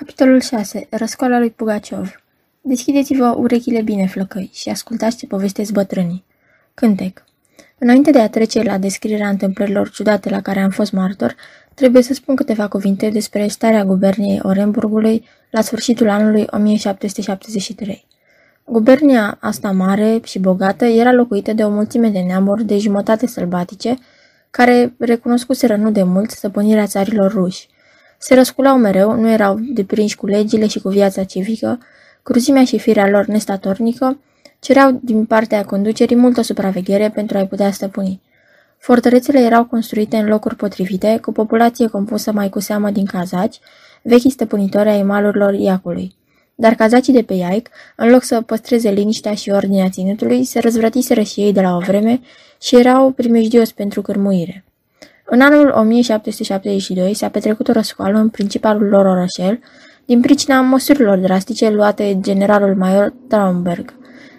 Capitolul 6. Răscoala lui Pugaciov Deschideți-vă urechile bine, flăcăi, și ascultați ce povestesc bătrânii. Cântec Înainte de a trece la descrierea întâmplărilor ciudate la care am fost martor, trebuie să spun câteva cuvinte despre starea guberniei Orenburgului la sfârșitul anului 1773. Gubernia asta mare și bogată era locuită de o mulțime de neamuri de jumătate sălbatice, care recunoscuseră nu de mult stăpânirea țarilor ruși. Se răsculau mereu, nu erau deprinși cu legile și cu viața civică, cruzimea și firea lor nestatornică cereau din partea conducerii multă supraveghere pentru a-i putea stăpâni. Fortărețele erau construite în locuri potrivite, cu populație compusă mai cu seamă din cazaci, vechi stăpânitori ai malurilor Iacului. Dar cazacii de pe Iaic, în loc să păstreze liniștea și ordinea ținutului, se răzvrătiseră și ei de la o vreme și erau primejdios pentru cârmuire. În anul 1772 s-a petrecut o răscoală în principalul lor orășel, din pricina măsurilor drastice luate generalul major Traumberg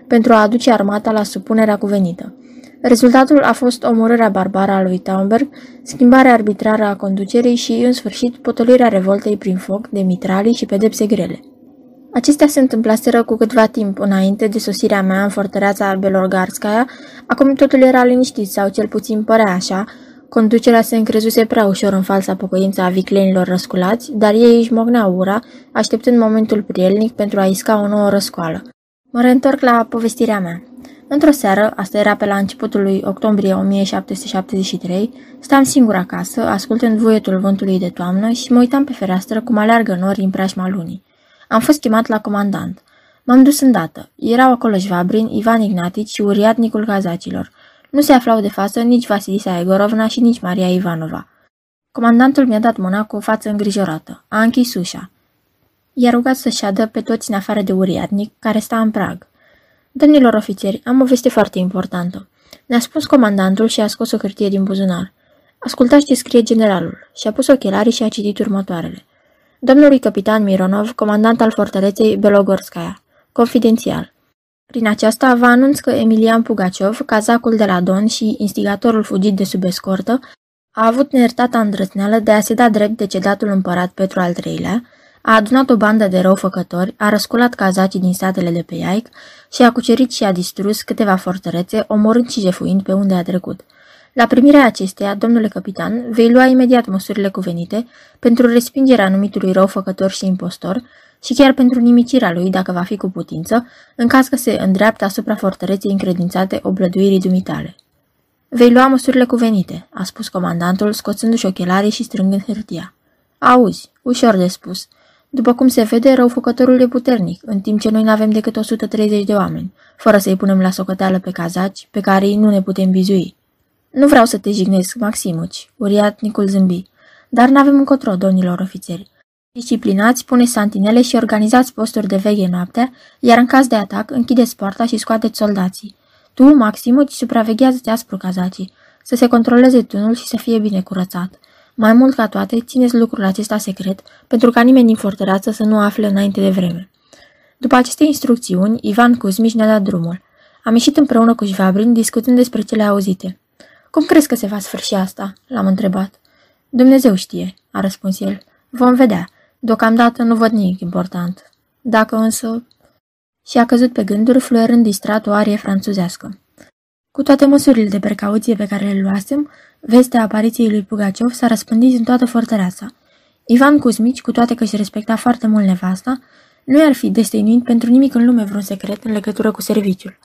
pentru a aduce armata la supunerea cuvenită. Rezultatul a fost omorârea barbară a lui Traumberg, schimbarea arbitrară a conducerii și, în sfârșit, potolirea revoltei prin foc de mitralii și pedepse grele. Acestea se întâmplaseră cu câtva timp înainte de sosirea mea în fortăreața Belorgarskaya, acum totul era liniștit sau cel puțin părea așa, Conducerea se încrezuse prea ușor în falsa pocăință a viclenilor răsculați, dar ei își mogneau ura, așteptând momentul prielnic pentru a isca o nouă răscoală. Mă reîntorc la povestirea mea. Într-o seară, asta era pe la începutul lui octombrie 1773, stam singur acasă, ascultând voietul vântului de toamnă și mă uitam pe fereastră cum aleargă nori în preajma lunii. Am fost chemat la comandant. M-am dus îndată. Erau acolo Jvabrin, Ivan Ignatici și uriatnicul cazacilor – nu se aflau de față nici Vasilisa Egorovna și nici Maria Ivanova. Comandantul mi-a dat mâna cu o față îngrijorată. A închis ușa. I-a rugat să șadă pe toți în afară de uriadnic, care sta în prag. Domnilor ofițeri, am o veste foarte importantă. Ne-a spus comandantul și a scos o hârtie din buzunar. Ascultați ce scrie generalul. Și-a pus ochelarii și a citit următoarele. Domnului capitan Mironov, comandant al fortăreței Belogorskaya. Confidențial. Prin aceasta vă anunț că Emilian Pugaciov, cazacul de la Don și instigatorul fugit de sub escortă, a avut neiertata îndrăzneală de a se da drept de cedatul împărat Petru al III-lea, a adunat o bandă de răufăcători, a răsculat cazacii din statele de pe Iaic și a cucerit și a distrus câteva fortărețe, omorând și jefuind pe unde a trecut. La primirea acesteia, domnule capitan, vei lua imediat măsurile cuvenite pentru respingerea numitului răufăcător și impostor și chiar pentru nimicirea lui, dacă va fi cu putință, în caz că se îndreaptă asupra fortăreței încredințate oblăduirii dumitale. Vei lua măsurile cuvenite, a spus comandantul, scoțându-și ochelarii și strângând hârtia. Auzi, ușor de spus. După cum se vede, răufăcătorul e puternic, în timp ce noi nu avem decât 130 de oameni, fără să-i punem la socoteală pe cazaci, pe care ei nu ne putem bizui. Nu vreau să te jignesc, Maximuci, uriatnicul zâmbi, dar n-avem încotro, domnilor ofițeri. Disciplinați, puneți santinele și organizați posturi de veghe noaptea, iar în caz de atac, închideți poarta și scoateți soldații. Tu, Maximuci, supraveghează-te aspru cazacii, să se controleze tunul și să fie bine curățat. Mai mult ca toate, țineți lucrul acesta secret, pentru ca nimeni din fortăreață să nu afle înainte de vreme. După aceste instrucțiuni, Ivan Cuzmici ne-a dat drumul. Am ieșit împreună cu Jvabrin, discutând despre cele auzite. Cum crezi că se va sfârși asta?" l-am întrebat. Dumnezeu știe," a răspuns el. Vom vedea. Deocamdată nu văd nimic important. Dacă însă... Și a căzut pe gânduri, fluierând distrat o arie franțuzească. Cu toate măsurile de precauție pe care le luasem, vestea apariției lui Pugaciov s-a răspândit în toată fortăreața. Ivan Cuzmici, cu toate că își respecta foarte mult nevasta, nu i-ar fi destăinuit pentru nimic în lume vreun secret în legătură cu serviciul.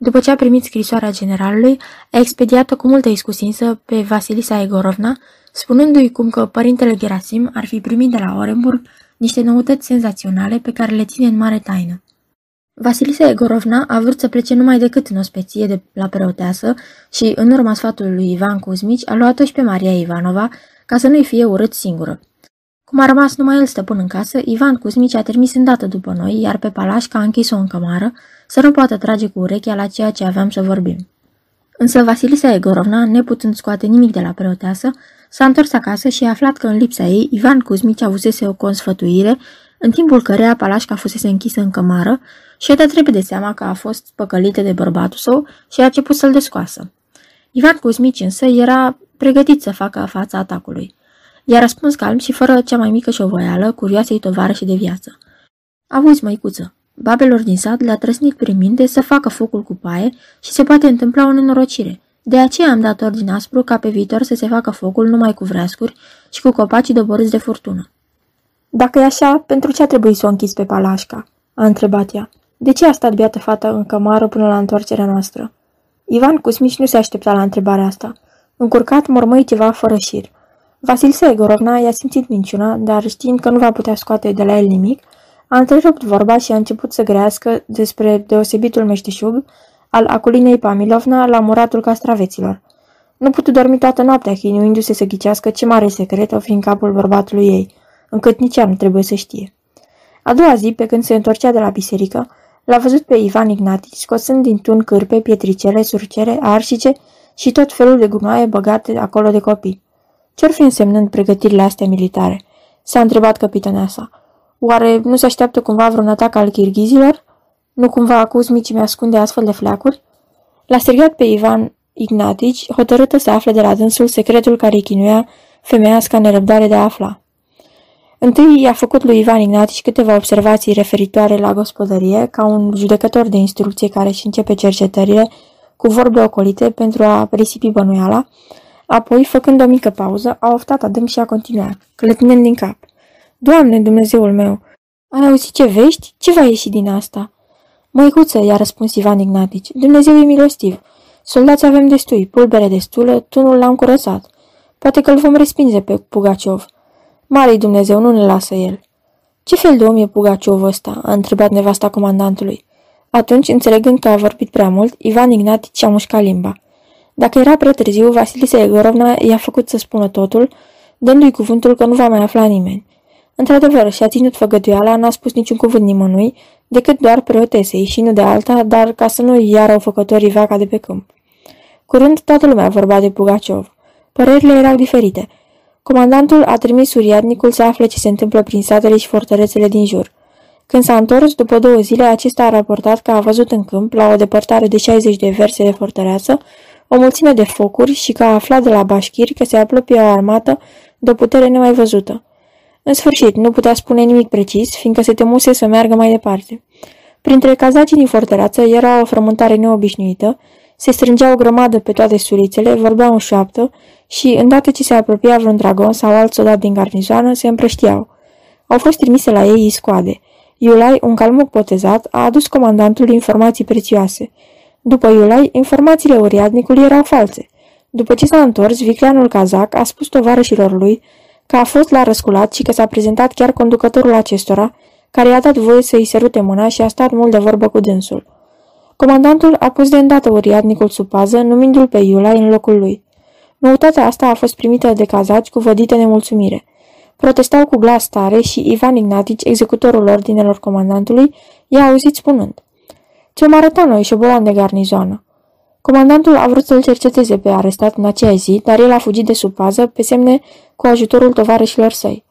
După ce a primit scrisoarea generalului, a expediat-o cu multă iscusință pe Vasilisa Egorovna, spunându-i cum că părintele Gerasim ar fi primit de la Orenburg niște noutăți senzaționale pe care le ține în mare taină. Vasilisa Egorovna a vrut să plece numai decât în ospeție de la preoteasă și, în urma sfatului lui Ivan Cuzmici, a luat-o și pe Maria Ivanova ca să nu-i fie urât singură. Cum a rămas numai el stăpân în casă, Ivan Cuzmici a trimis îndată după noi, iar pe Palașca a închis-o în cămară, să nu poată trage cu urechea la ceea ce aveam să vorbim. Însă Vasilisa Egorovna, neputând scoate nimic de la preoteasă, s-a întors acasă și a aflat că în lipsa ei, Ivan Cuzmici avusese o consfătuire, în timpul căreia Palașca fusese închisă în cămară și a dat repede seama că a fost păcălită de bărbatul său și a început să-l descoasă. Ivan Cuzmici însă era pregătit să facă fața atacului. I-a răspuns calm și fără cea mai mică șovoială, curioasei tovarăși de viață. Auzi, măicuță, babelor din sat le-a trăsnit prin minte să facă focul cu paie și se poate întâmpla o nenorocire. De aceea am dat ordin aspru ca pe viitor să se facă focul numai cu vreascuri și cu copacii doborâți de furtună. Dacă e așa, pentru ce a trebuit să o închizi pe Palașca?" a întrebat ea. De ce a stat biată fata în cămară până la întoarcerea noastră? Ivan Cusmici nu se aștepta la întrebarea asta. Încurcat, mormăi ceva fără șir. Vasilisa Egorovna i-a simțit minciuna, dar știind că nu va putea scoate de la el nimic, a întrerupt vorba și a început să grească despre deosebitul meșteșug al Aculinei Pamilovna la muratul castraveților. Nu putu dormi toată noaptea, chinuindu-se să ghicească ce mare secret o fi în capul bărbatului ei, încât nici ea nu trebuie să știe. A doua zi, pe când se întorcea de la biserică, l-a văzut pe Ivan Ignatici scosând din tun cârpe, pietricele, surcere, arșice și tot felul de gunoaie băgate acolo de copii. Ce-or fi însemnând pregătirile astea militare? S-a întrebat capitaneasa. Oare nu se așteaptă cumva vreun atac al chirghizilor? Nu cumva Cuzmici mi-ascunde astfel de fleacuri? L-a strigat pe Ivan Ignatici, hotărâtă să afle de la dânsul secretul care îi chinuia femeiasca nerăbdare de a afla. Întâi i-a făcut lui Ivan Ignatici câteva observații referitoare la gospodărie, ca un judecător de instrucție care își începe cercetările cu vorbe ocolite pentru a risipi bănuiala, apoi, făcând o mică pauză, a oftat adânc și a continuat, clătinând din cap. Doamne, Dumnezeul meu, ai auzit ce vești? Ce va ieși din asta?" Măicuță, i-a răspuns Ivan Ignatici, Dumnezeu e milostiv. Soldați avem destui, pulbere destulă, tunul l-am curățat. Poate că îl vom respinge pe Pugaciov. Marei Dumnezeu, nu ne lasă el. Ce fel de om e Pugaciov ăsta? a întrebat nevasta comandantului. Atunci, înțelegând că a vorbit prea mult, Ivan Ignatici a mușcat limba. Dacă era prea târziu, Vasilisa Egorovna i-a făcut să spună totul, dându-i cuvântul că nu va mai afla nimeni. Într-adevăr, și-a ținut făgăduiala, n-a spus niciun cuvânt nimănui, decât doar preotesei și nu de alta, dar ca să nu iară o făcătorii vaca de pe câmp. Curând, toată lumea vorba de Pugaciov. Părerile erau diferite. Comandantul a trimis uriadnicul să afle ce se întâmplă prin satele și fortărețele din jur. Când s-a întors, după două zile, acesta a raportat că a văzut în câmp, la o depărtare de 60 de verse de fortăreață, o mulțime de focuri și că a aflat de la bașchiri că se apropie o armată de o putere nemai văzută. În sfârșit, nu putea spune nimic precis, fiindcă se temuse să meargă mai departe. Printre cazacii din fortăreață era o frământare neobișnuită, se strângea o grămadă pe toate surițele, vorbeau în șoaptă și, îndată ce se apropia vreun dragon sau alt soldat din garnizoană, se împrăștiau. Au fost trimise la ei iscoade. Iulai, un calmuc potezat, a adus comandantului informații prețioase. După Iulai, informațiile uriadnicului erau false. După ce s-a întors, vicleanul cazac a spus tovarășilor lui că a fost la răsculat și că s-a prezentat chiar conducătorul acestora, care i-a dat voie să-i sărute mâna și a stat mult de vorbă cu dânsul. Comandantul a pus de îndată uriadnicul sub pază, numindu-l pe Iulai în locul lui. Noutatea asta a fost primită de cazaci cu vădită nemulțumire. Protestau cu glas tare și Ivan Ignatici, executorul ordinelor comandantului, i-a auzit spunând Ce-o arăta noi, șobolan de garnizoană. Comandantul a vrut să-l cerceteze pe arestat în aceea zi, dar el a fugit de sub pază, pe semne cu ajutorul tovarășilor săi.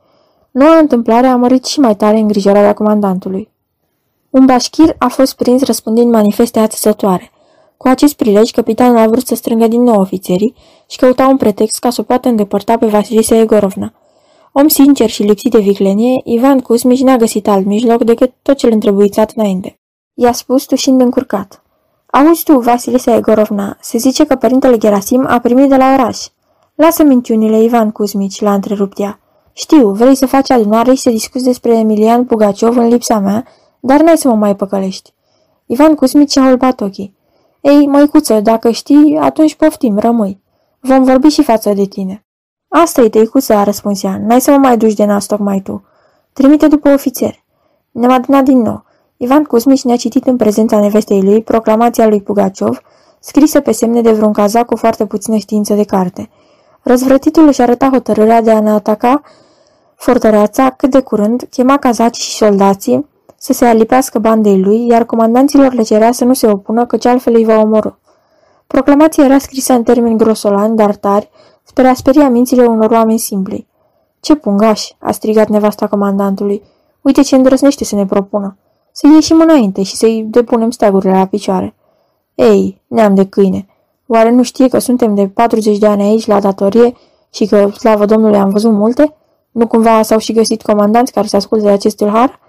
Noua întâmplare a mărit și mai tare îngrijorarea comandantului. Un bașchir a fost prins răspândind manifeste ațăsătoare. Cu acest prilej, capitanul a vrut să strângă din nou ofițerii și căuta un pretext ca să poată îndepărta pe Vasilisa Egorovna. Om sincer și lipsit de viclenie, Ivan Cusmici n-a găsit alt mijloc decât tot cel întrebuițat înainte. I-a spus tușind încurcat. Auzi tu, Vasilisa Egorovna, se zice că părintele Gerasim a primit de la oraș. Lasă minciunile, Ivan Cuzmici, l-a întrerupt ea. Știu, vrei să faci adunare și să discuți despre Emilian Pugaciov în lipsa mea, dar n-ai să mă mai păcălești. Ivan Cuzmici a holbat ochii. Ei, măicuță, dacă știi, atunci poftim, rămâi. Vom vorbi și față de tine. asta e tăicuță, a răspuns ea. N-ai să mă mai duci de nas tocmai tu. Trimite după ofițer. Ne-am adunat din nou. Ivan Cuzmici ne-a citit în prezența nevestei lui proclamația lui Pugaciov, scrisă pe semne de vreun cazac cu foarte puțină știință de carte. Răzvrătitul își arăta hotărârea de a ne ataca fortăreața cât de curând, chema cazacii și soldații să se alipească bandei lui, iar comandanților le cerea să nu se opună, căci altfel îi va omorâ. Proclamația era scrisă în termeni grosolani, dar tari, spre a speria mințile unor oameni simpli. Ce pungaș!" a strigat nevasta comandantului. Uite ce îndrăznește să ne propună. Să ieșim înainte și să-i depunem steagurile la picioare. Ei, neam de câine, oare nu știe că suntem de 40 de ani aici la datorie și că, slavă Domnului, am văzut multe? Nu cumva s-au și găsit comandanți care să asculte de acest tâlhar?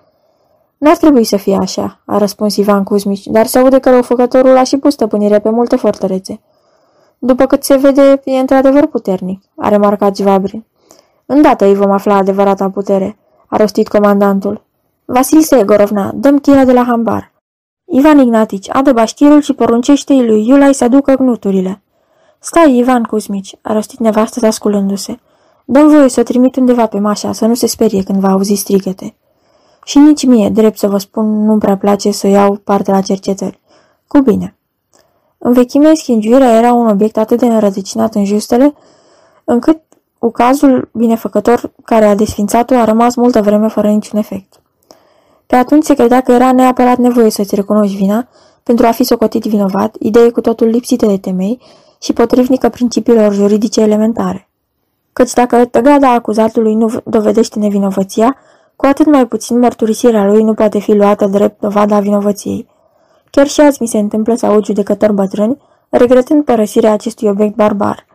N-ar trebui să fie așa, a răspuns Ivan Cuzmici, dar se aude că răufăcătorul a și pus stăpânire pe multe fortărețe. După cât se vede, e într-adevăr puternic, a remarcat Jvabrin. Îndată îi vom afla adevărata putere, a rostit comandantul. Vasil Segorovna, dăm cheia de la hambar. Ivan Ignatici, adă baștirul și poruncește-i lui Iulai să aducă gnuturile. Stai, Ivan Cuzmici, a rostit nevastă sculându-se. Dăm voie să o trimit undeva pe Mașa, să nu se sperie când va auzi strigăte. Și nici mie, drept să vă spun, nu-mi prea place să iau parte la cercetări. Cu bine. În vechime, schingiuirea era un obiect atât de nerădăcinat în justele, încât ucazul binefăcător care a desfințat-o a rămas multă vreme fără niciun efect. Pe atunci se credea că era neapărat nevoie să-ți recunoști vina pentru a fi socotit vinovat, idee cu totul lipsită de temei și potrivnică principiilor juridice elementare. Căci dacă tăgada acuzatului nu dovedește nevinovăția, cu atât mai puțin mărturisirea lui nu poate fi luată drept dovada vinovăției. Chiar și azi mi se întâmplă să aud judecători bătrâni, regretând părăsirea acestui obiect barbar.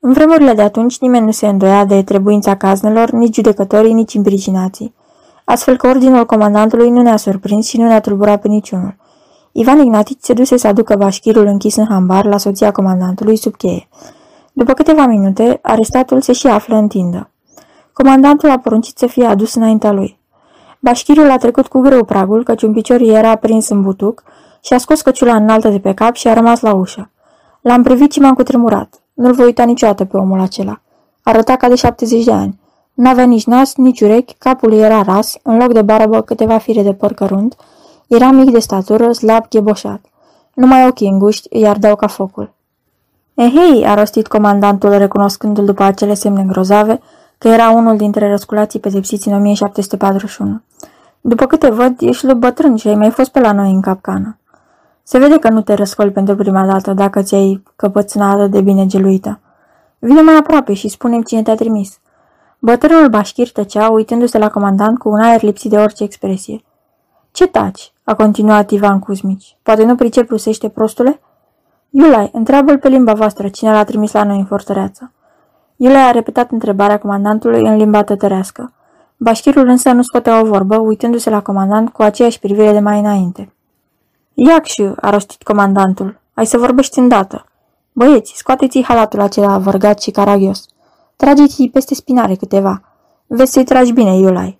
În vremurile de atunci nimeni nu se îndoia de trebuința caznelor, nici judecătorii, nici imbricinații. Astfel că ordinul comandantului nu ne-a surprins și nu ne-a tulburat pe niciunul. Ivan Ignatic se duse să aducă bașchirul închis în hambar la soția comandantului sub cheie. După câteva minute, arestatul se și află în tindă. Comandantul a poruncit să fie adus înaintea lui. Bașchirul a trecut cu greu pragul, căci un picior era prins în butuc și a scos căciula înaltă de pe cap și a rămas la ușă. L-am privit și m-am cutremurat. Nu-l voi uita niciodată pe omul acela. Arăta ca de 70 de ani. N-avea nici nas, nici urechi, capul era ras, în loc de barbă câteva fire de păr cărunt, era mic de statură, slab, cheboșat. Numai ochii înguști îi ardeau ca focul. Ehei, a rostit comandantul recunoscându-l după acele semne grozave, că era unul dintre răsculații pedepsiți în 1741. După câte văd, ești lui bătrân și ai mai fost pe la noi în capcană. Se vede că nu te răscoli pentru prima dată dacă ți-ai căpățânată de bine geluită. Vine mai aproape și spune cine te-a trimis. Bătrânul Bașchir tăcea, uitându-se la comandant cu un aer lipsit de orice expresie. Ce taci?" a continuat Ivan Cuzmici. Poate nu pricep rusește, prostule?" Iulai, întreabă-l pe limba voastră cine l-a trimis la noi în fortăreață." Iulai a repetat întrebarea comandantului în limba tătărească. Bașchirul însă nu scotea o vorbă, uitându-se la comandant cu aceeași privire de mai înainte. Iacșu, a rostit comandantul, ai să vorbești îndată. Băieți, scoateți-i halatul acela vărgat și caragios. Trageți-i peste spinare câteva. Vezi să-i tragi bine, Iulai.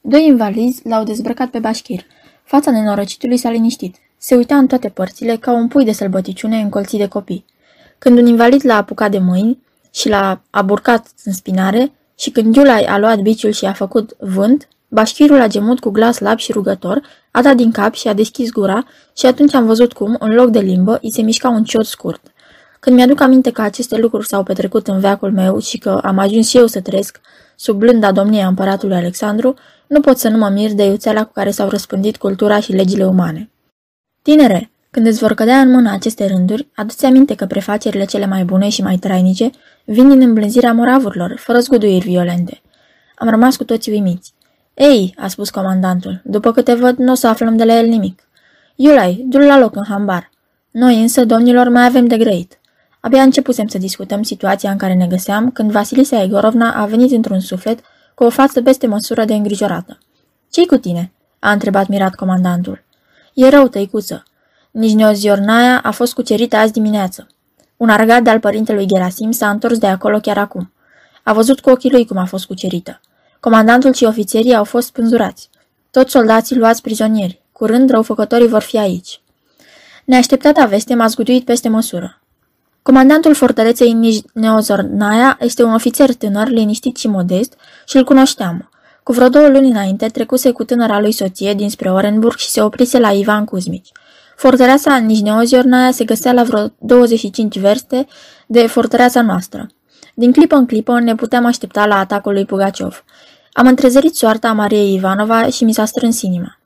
Doi invalizi l-au dezbrăcat pe bașchir. Fața nenorocitului s-a liniștit. Se uita în toate părțile ca un pui de sălbăticiune încolțit de copii. Când un invalid l-a apucat de mâini și l-a aburcat în spinare și când Iulai a luat biciul și a făcut vânt, bașchirul a gemut cu glas slab și rugător, a dat din cap și a deschis gura și atunci am văzut cum, în loc de limbă, îi se mișca un ciot scurt. Când mi-aduc aminte că aceste lucruri s-au petrecut în veacul meu și că am ajuns și eu să trăiesc sub blânda domnie a împăratului Alexandru, nu pot să nu mă mir de iuțeala cu care s-au răspândit cultura și legile umane. Tinere, când îți vor cădea în mână aceste rânduri, adu-ți aminte că prefacerile cele mai bune și mai trainice vin din îmblânzirea moravurilor, fără zguduiri violente. Am rămas cu toții uimiți. Ei, a spus comandantul, după câte văd, nu o să aflăm de la el nimic. Iulai, du la loc în hambar. Noi însă, domnilor, mai avem de grăit. Abia începusem să discutăm situația în care ne găseam când Vasilisa Egorovna a venit într-un suflet cu o față peste măsură de îngrijorată. Ce-i cu tine?" a întrebat mirat comandantul. E rău, tăicuță. Nici Neoziornaia a fost cucerită azi dimineață. Un argat de-al părintelui Gerasim s-a întors de acolo chiar acum. A văzut cu ochii lui cum a fost cucerită. Comandantul și ofițerii au fost spânzurați. Toți soldații luați prizonieri. Curând, răufăcătorii vor fi aici. Neașteptata veste m-a zguduit peste măsură. Comandantul fortăreței Neozornaia este un ofițer tânăr, liniștit și modest și îl cunoșteam. Cu vreo două luni înainte trecuse cu tânăra lui soție dinspre Orenburg și se oprise la Ivan Cuzmici. Fortăreața Nijneoziornaia se găsea la vreo 25 verste de fortăreața noastră. Din clipă în clipă ne puteam aștepta la atacul lui Pugaciov. Am întrezărit soarta Mariei Ivanova și mi s-a strâns inima.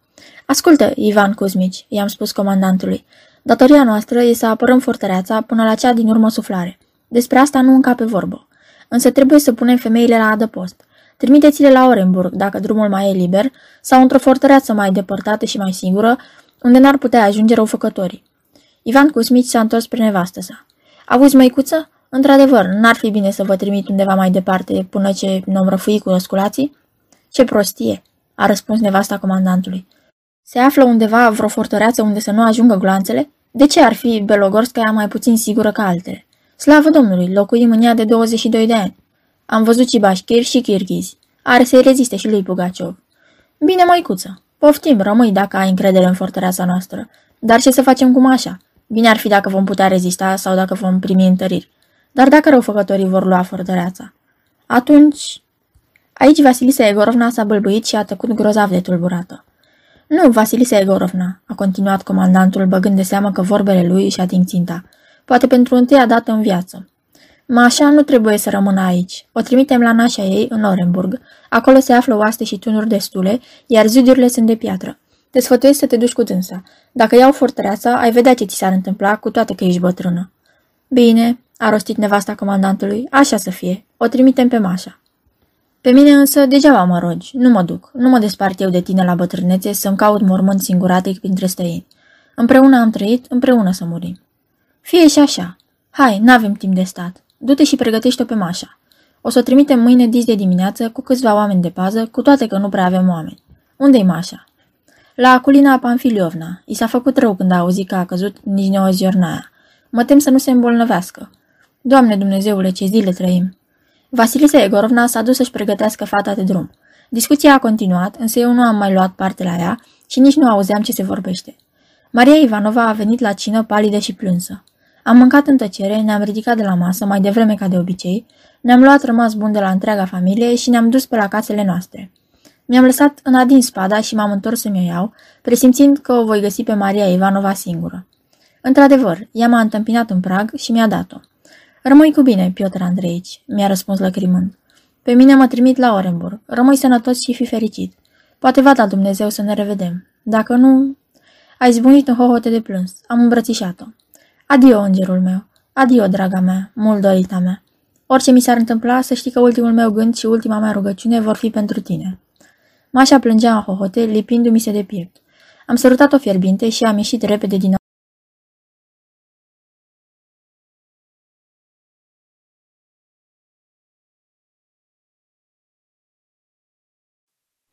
Ascultă, Ivan Cuzmici, i-am spus comandantului. Datoria noastră e să apărăm fortăreața până la cea din urmă suflare. Despre asta nu încape vorbă. Însă trebuie să punem femeile la adăpost. Trimiteți-le la Orenburg, dacă drumul mai e liber, sau într-o fortăreață mai depărtată și mai sigură, unde n-ar putea ajunge răufăcătorii. Ivan Cusmici s-a întors spre nevastă sa. Auzi, măicuță? Într-adevăr, n-ar fi bine să vă trimit undeva mai departe până ce ne-om răfui cu răsculații? Ce prostie, a răspuns nevasta comandantului. Se află undeva vreo fortăreață unde să nu ajungă gloanțele? De ce ar fi Belogorskaya mai puțin sigură ca altele? Slavă Domnului, locuim în ea de 22 de ani. Am văzut și bașchiri și chirghizi. Are să-i reziste și lui Pugaciov. Bine, măicuță, poftim, rămâi dacă ai încredere în fortăreața noastră. Dar ce să facem cu Mașa? Bine ar fi dacă vom putea rezista sau dacă vom primi întăriri. Dar dacă răufăcătorii vor lua fortăreața? Atunci... Aici Vasilisa Egorovna s-a bălbuit și a tăcut grozav de tulburată. Nu, Vasilisa Egorovna, a continuat comandantul, băgând de seamă că vorbele lui și ating ținta. Poate pentru întâia dată în viață. Mașa nu trebuie să rămână aici. O trimitem la nașa ei, în Orenburg. Acolo se află oaste și tunuri destule, iar zidurile sunt de piatră. Te sfătuiesc să te duci cu dânsa. Dacă iau fortăreața, ai vedea ce ți s-ar întâmpla, cu toate că ești bătrână. Bine, a rostit nevasta comandantului, așa să fie. O trimitem pe Mașa. Pe mine însă degeaba mă rogi, nu mă duc, nu mă despart eu de tine la bătrânețe să-mi caut mormânt singuratic printre străini. Împreună am trăit, împreună să murim. Fie și așa. Hai, n-avem timp de stat. Du-te și pregătește-o pe Mașa. O să o trimitem mâine dis de dimineață cu câțiva oameni de pază, cu toate că nu prea avem oameni. Unde-i Mașa? La Aculina Panfiliovna. I s-a făcut rău când a auzit că a căzut nici neoziornaia. Mă tem să nu se îmbolnăvească. Doamne Dumnezeule, ce zile trăim! Vasilisa Egorovna s-a dus să-și pregătească fata de drum. Discuția a continuat, însă eu nu am mai luat parte la ea și nici nu auzeam ce se vorbește. Maria Ivanova a venit la cină palidă și plânsă. Am mâncat în tăcere, ne-am ridicat de la masă, mai devreme ca de obicei, ne-am luat rămas bun de la întreaga familie și ne-am dus pe la casele noastre. Mi-am lăsat în adin spada și m-am întors să-mi o iau, presimțind că o voi găsi pe Maria Ivanova singură. Într-adevăr, ea m-a întâmpinat în prag și mi-a dat-o. Rămâi cu bine, Piotr Andreici, mi-a răspuns lăcrimând. Pe mine mă trimit la Orenburg. Rămâi sănătos și fi fericit. Poate va da Dumnezeu să ne revedem. Dacă nu... Ai zbunit în hohote de plâns. Am îmbrățișat-o. Adio, îngerul meu. Adio, draga mea, mult dorita mea. Orice mi s-ar întâmpla, să știi că ultimul meu gând și ultima mea rugăciune vor fi pentru tine. Mașa plângea în hohote, lipindu-mi se de piept. Am sărutat-o fierbinte și am ieșit repede din